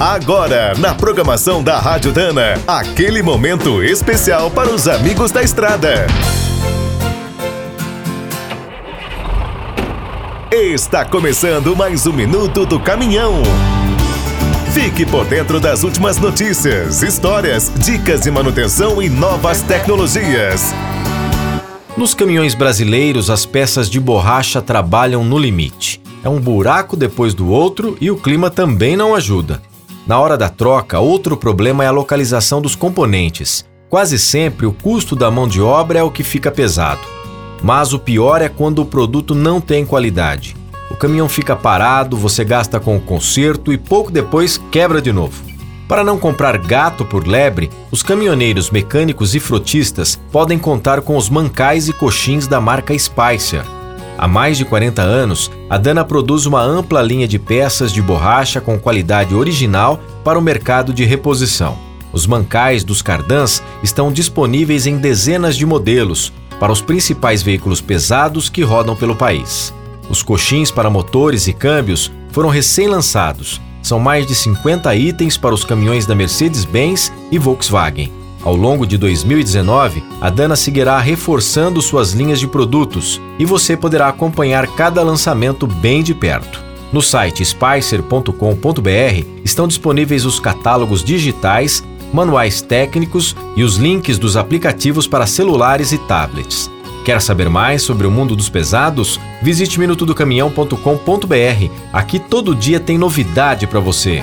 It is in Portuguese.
Agora, na programação da Rádio Dana, aquele momento especial para os amigos da estrada. Está começando mais um minuto do caminhão. Fique por dentro das últimas notícias, histórias, dicas de manutenção e novas tecnologias. Nos caminhões brasileiros, as peças de borracha trabalham no limite. É um buraco depois do outro e o clima também não ajuda. Na hora da troca, outro problema é a localização dos componentes. Quase sempre o custo da mão de obra é o que fica pesado. Mas o pior é quando o produto não tem qualidade. O caminhão fica parado, você gasta com o conserto e pouco depois quebra de novo. Para não comprar gato por lebre, os caminhoneiros mecânicos e frotistas podem contar com os mancais e coxins da marca Spicer. Há mais de 40 anos, a Dana produz uma ampla linha de peças de borracha com qualidade original para o mercado de reposição. Os mancais dos cardãs estão disponíveis em dezenas de modelos para os principais veículos pesados que rodam pelo país. Os coxins para motores e câmbios foram recém-lançados. São mais de 50 itens para os caminhões da Mercedes-Benz e Volkswagen. Ao longo de 2019, a Dana seguirá reforçando suas linhas de produtos e você poderá acompanhar cada lançamento bem de perto. No site spicer.com.br estão disponíveis os catálogos digitais, manuais técnicos e os links dos aplicativos para celulares e tablets. Quer saber mais sobre o mundo dos pesados? Visite minutodocaminhão.com.br. Aqui todo dia tem novidade para você.